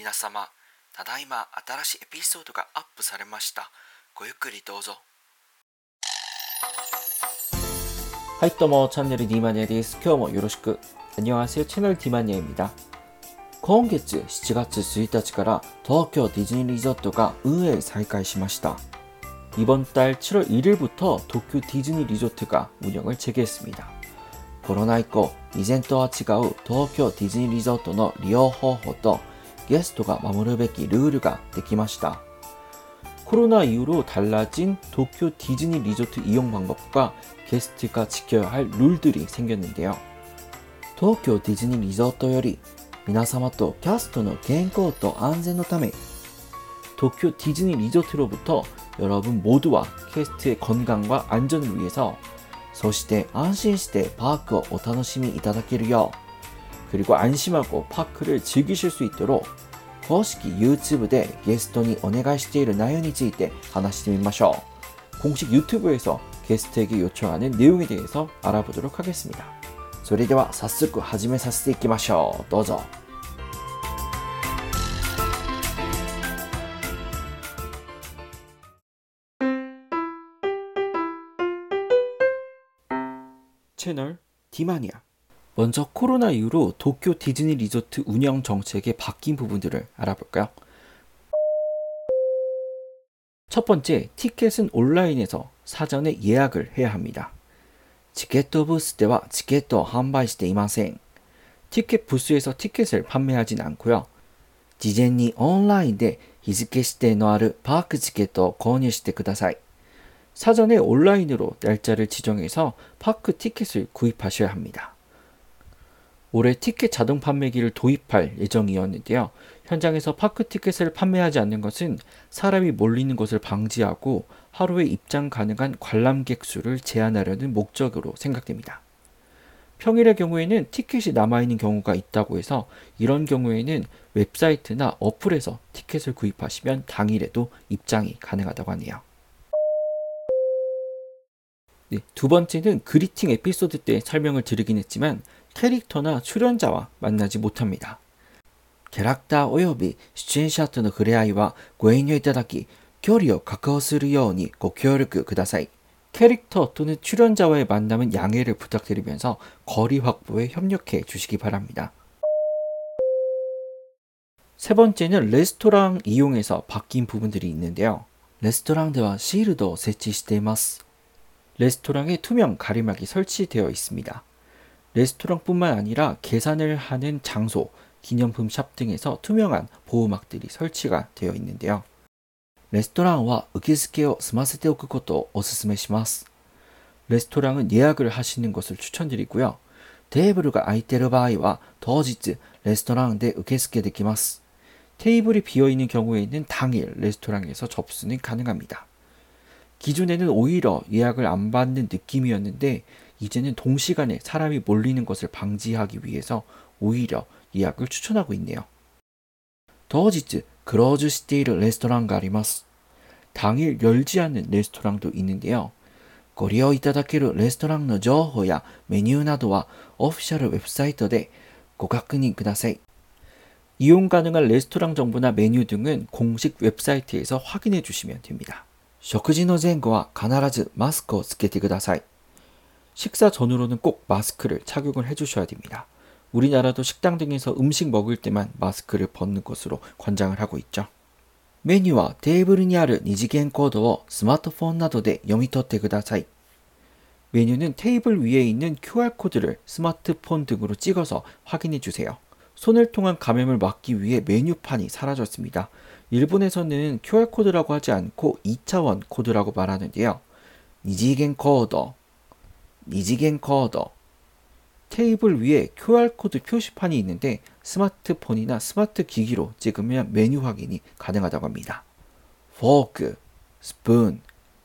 皆様ただいま新しいエピソードがアップされましたごゆっくりどうぞはいどうもチャンネル D マニアです今日もよろしく안녕하세요 채널 Dマニア입니다今月7月1日から東京ディズニーリゾートが運営再開しました 이번 달 7월 1일부터 도쿄 디즈니 리조트가 운영을 재개했습니다. 코로나 以降 이젠とは 違う 도쿄 디즈니 리조트の 利用 方法と 게스트가 守るべきルールができました. 코로나 이후로 달라진 도쿄 디즈니 리조트 이용 방법과 게스트가 지켜야 할 룰들이 생겼는데요. 도쿄 디즈니 리조트より 皆様と 캐스트の 健康と 안전のため 도쿄 디즈니 리조트로부터 여러분 모두와 캐스트의 건강과 안전을 위해서 そして安心してパークをお楽しみいただけるよう 그리고 안심하고 파크를 즐기실 수 있도록 公式 유튜브で 게스트니 お願いしている内容について話してみましょう. 공식 유튜브에서 게스트에게 요청하는 내용에 대해서 알아보도록 하겠습니다. それでは早速始めさせていきましょう. どうぞ. 채널 디마니아 먼저 코로나 이후로 도쿄 디즈니 리조트 운영 정책의 바뀐 부분들을 알아볼까요? 첫 번째, 티켓은 온라인에서 사전에 예약을 해야 합니다. 티켓 부스では 티켓을 販売していません. 티켓 부스에서 티켓을 판매하진 않고요. 事前に 온라인で 日付指定のある 파크 티켓을 購入してください. 사전에 온라인으로 날짜를 지정해서 파크 티켓을 구입하셔야 합니다. 올해 티켓 자동 판매기를 도입할 예정이었는데요. 현장에서 park 티켓을 판매하지 않는 것은 사람이 몰리는 것을 방지하고 하루에 입장 가능한 관람객 수를 제한하려는 목적으로 생각됩니다. 평일의 경우에는 티켓이 남아있는 경우가 있다고 해서 이런 경우에는 웹사이트나 어플에서 티켓을 구입하시면 당일에도 입장이 가능하다고 하네요. 네, 두 번째는 그리팅 에피소드 때 설명을 드리긴 했지만 캐릭터나 출연자와 만나지 못합니다. キャラクター及び出演者との触れ合いはご遠慮いただき、距離を確保するようにご協力ください. 캐릭터 또는 출연자와의 만남은 양해를 부탁드리면서 거리 확보에 협력해 주시기 바랍니다. 세 번째는 레스토랑 이용에서 바뀐 부분들이 있는데요. 레스토랑では シールドを 設置しています. 레스토랑에 투명 가림막이 설치되어 있습니다. 레스토랑뿐만 아니라 계산을 하는 장소, 기념품 샵 등에서 투명한 보호막들이 설치가 되어 있는데요. 레스토랑과 의기스케어 스마스테오크코토 오스스메시마스. 레스토랑은 예약을 하시는 것을 추천드리고요. 테이블가 아이테르 바이와 더지츠 레스토랑데 의게스케 되기마스. 테이블이 비어 있는 경우에는 당일 레스토랑에서 접수는 가능합니다. 기존에는 오히려 예약을 안 받는 느낌이었는데 이제는 동시간에 사람이 몰리는 것을 방지하기 위해서 오히려 예약을 추천하고 있네요. 더지츠 크로즈 스테이르 레스토랑가 아리마스. 당일 열지 않는 레스토랑도 있는데요. ご利用いただける 레스토랑の 情報や 메뉴 などは 오피셜 웹사이트で ご確認ください. 이용 가능한 레스토랑 정보나 메뉴 등은 공식 웹사이트에서 확인해 주시면 됩니다. 食事の前後は必ずマスクをつけてください. 식사 전후로는 꼭 마스크를 착용을 해주셔야 됩니다. 우리나라도 식당 등에서 음식 먹을 때만 마스크를 벗는 것으로 권장을 하고 있죠. 메뉴와 테이블にある 二次元 코드を 스마트폰などで読み取ってください. 메뉴는 테이블 위에 있는 QR코드를 스마트폰 등으로 찍어서 확인해 주세요. 손을 통한 감염을 막기 위해 메뉴판이 사라졌습니다. 일본에서는 QR코드라고 하지 않고 2차원 코드라고 말하는데요. 니지겐 코드, 니지겐 코드. 테이블 위에 QR코드 표시판이 있는데 스마트폰이나 스마트 기기로 찍으면 메뉴 확인이 가능하다고 합니다. 포크, 스푼,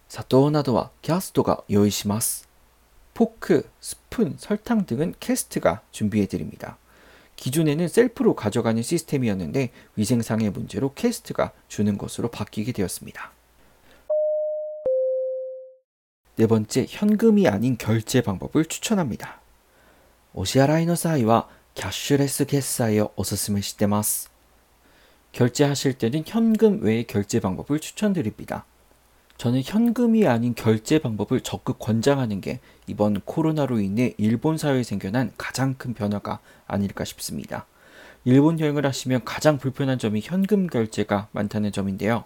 사토などは 캐스트가 요이시마스. 포크, 스푼, 설탕 등은 캐스트가 준비해 드립니다. 기존에는 셀프로 가져가는 시스템이었는데 위생상의 문제로 캐스트가 주는 것으로 바뀌게 되었습니다. 네 번째, 현금이 아닌 결제 방법을 추천합니다. 오시아라이노 사이와 캐슈레스 決済をおすすめしてます. 결제하실 때는 현금 외의 결제 방법을 추천드립니다. 저는 현금이 아닌 결제 방법을 적극 권장하는 게 이번 코로나로 인해 일본 사회에 생겨난 가장 큰 변화가 아닐까 싶습니다. 일본 여행을 하시면 가장 불편한 점이 현금 결제가 많다는 점인데요.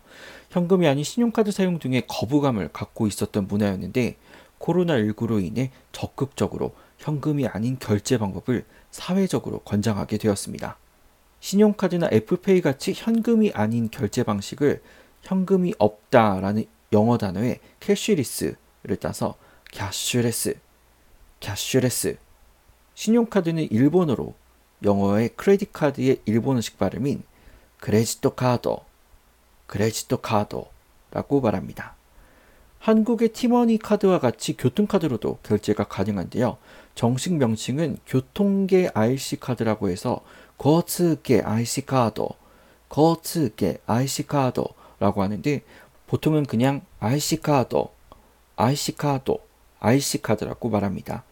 현금이 아닌 신용카드 사용 등의 거부감을 갖고 있었던 문화였는데 코로나19로 인해 적극적으로 현금이 아닌 결제 방법을 사회적으로 권장하게 되었습니다. 신용카드나 애플페이 같이 현금이 아닌 결제 방식을 현금이 없다라는 영어 단어의 cashless를 따서 キャッシュレス, キャッシュレス. 신용카드는 일본어로 영어의 credit card의 일본어식 발음인 크레지토 카드, 크레지토 카드라고 말합니다. 한국의 티머니 카드와 같이 교통카드로도 결제가 가능한데요. 정식 명칭은 교통계 IC 카드라고 해서 거츠계 IC 카드, 거츠계 IC 카드라고 하는데 보통은 그냥 IC 카드, IC 카드, IC 카드라고 말합니다.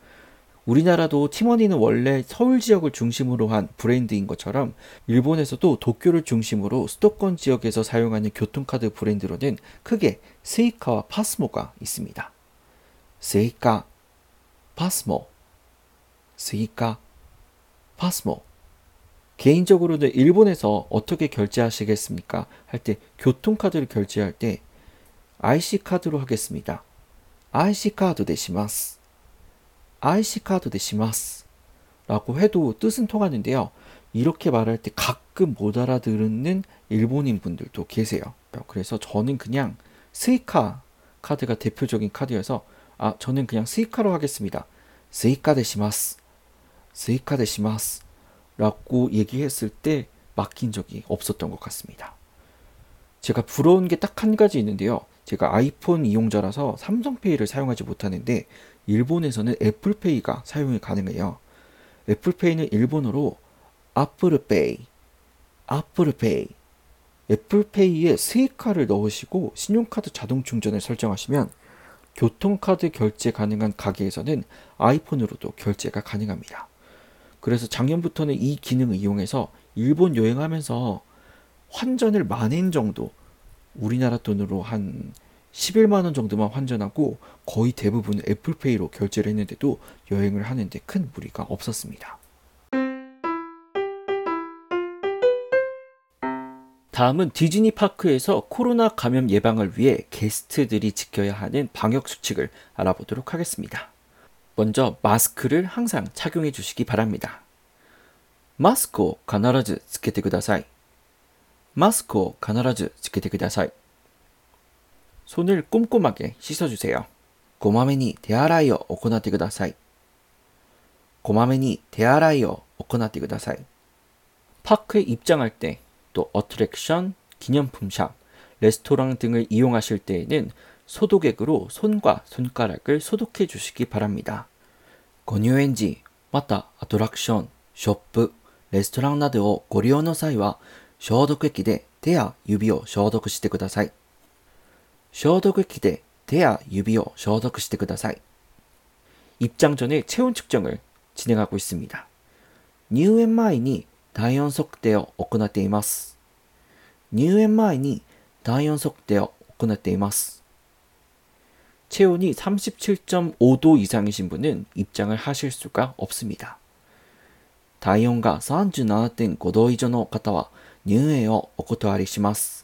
우리나라도 티머니는 원래 서울 지역을 중심으로 한 브랜드인 것처럼 일본에서도 도쿄를 중심으로 수도권 지역에서 사용하는 교통카드 브랜드로는 크게 세이카와 파스모가 있습니다. 세이카, 파스모, 세이카, 파스모. 개인적으로는 일본에서 어떻게 결제하시겠습니까? 할 때 교통카드를 결제할 때 IC 카드로 하겠습니다. IC 카드 되시마스. IC 카드 되시마스. 라고 해도 뜻은 통하는데요. 이렇게 말할 때 가끔 못 알아들는 일본인 분들도 계세요. 그래서 저는 그냥 스이카 카드가 대표적인 카드여서 아 저는 그냥 스이카로 하겠습니다. 스이카 되시마스. 스이카 되시마스. 라고 얘기했을 때 맡긴 적이 없었던 것 같습니다. 제가 부러운 게 딱 한 가지 있는데요. 제가 아이폰 이용자라서 삼성페이를 사용하지 못하는데 일본에서는 애플페이가 사용이 가능해요. 애플페이는 일본어로 아플페이, 아플페이, 애플페이에 스이카를 넣으시고 신용카드 자동 충전을 설정하시면 교통카드 결제 가능한 가게에서는 아이폰으로도 결제가 가능합니다. 그래서 작년부터는 이 기능을 이용해서 일본 여행하면서 환전을 만엔 정도 우리나라 돈으로 한 11만 원 정도만 환전하고 거의 대부분 애플페이로 결제를 했는데도 여행을 하는데 큰 무리가 없었습니다. 다음은 디즈니 파크에서 코로나 감염 예방을 위해 게스트들이 지켜야 하는 방역 수칙을 알아보도록 하겠습니다. 먼저 마스크를 항상 착용해 주시기 바랍니다. 마스크を 必ずつけてください. 마스크を 必ずつけてください. 손을 꼼꼼하게 씻어주세요. こまめに手洗いを行ってください.こまめに手洗いを行ってください. 파크에 입장할 때, 또 어트랙션, 기념품샵, 레스토랑 등을 이용하실 때에는 소독액으로 손과 손가락을 소독해 주시기 바랍니다. ご入園時、またアトラクション、ショップ、レストランなどをご利用の際は、消毒液で手や指を消毒してください。 消毒液で手や指を消毒してください。 입장 전에 체온 측정을 진행하고 있습니다. 入園前に体温測定を行っています。入園前に体温測定を行っています。 체온이 37.5도 이상이신 분은 입장을 하실 수가 없습니다. 体温が37.5度以上の方は入園をお断りします。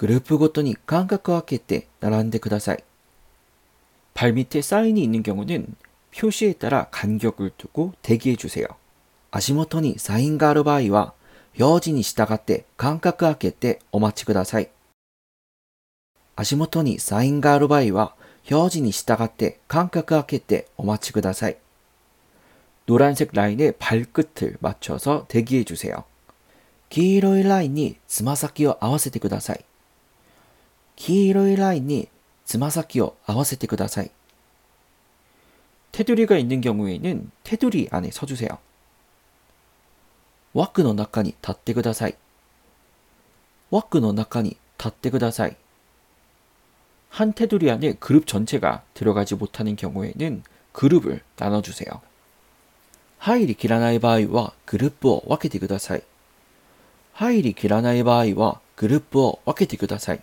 그룹 ごとに間隔を空けて並んでください. 발밑에 사인이 있는 경우는 표시에 따라 간격을 두고 대기해 주세요. 足元にサインがある場合は表示に従って間隔空けてお待ちください。 足元にサインがある場合は表示に従って間隔空けてお待ちください。 노란색 라인에 발끝을 맞춰서 대기해 주세요. 黄色いラインにつま先を合わせてください。 黄色いラインにつま先を合わせてください。 테두리가 있는 경우에는 테두리 안에 서주세요. 枠の中に立ってください。枠の中に立ってください。한 테두리 안에 그룹 전체가 들어가지 못하는 경우에는 그룹을 나눠주세요. 하일이 길어나의 場合は 그룹을 分けてください. 하일이 길어나의 場合は 그룹을 分けてください.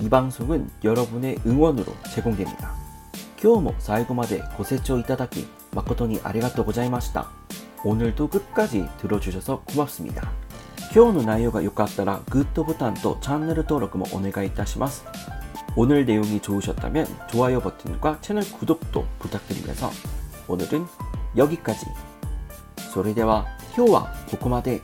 이 방송은 여러분의 응원으로 제공됩니다. 今日も最後までご清聴いただき誠にありがとうございました。 오늘도 끝까지 들어주셔서 고맙습니다. 今日の内容が良かったらグッドボタンとチャンネル登録もお願いいたします。 오늘 내용이 좋으셨다면 좋아요 버튼과 채널 구독도 부탁드리면서 오늘은 여기까지. それでは今日はここまで。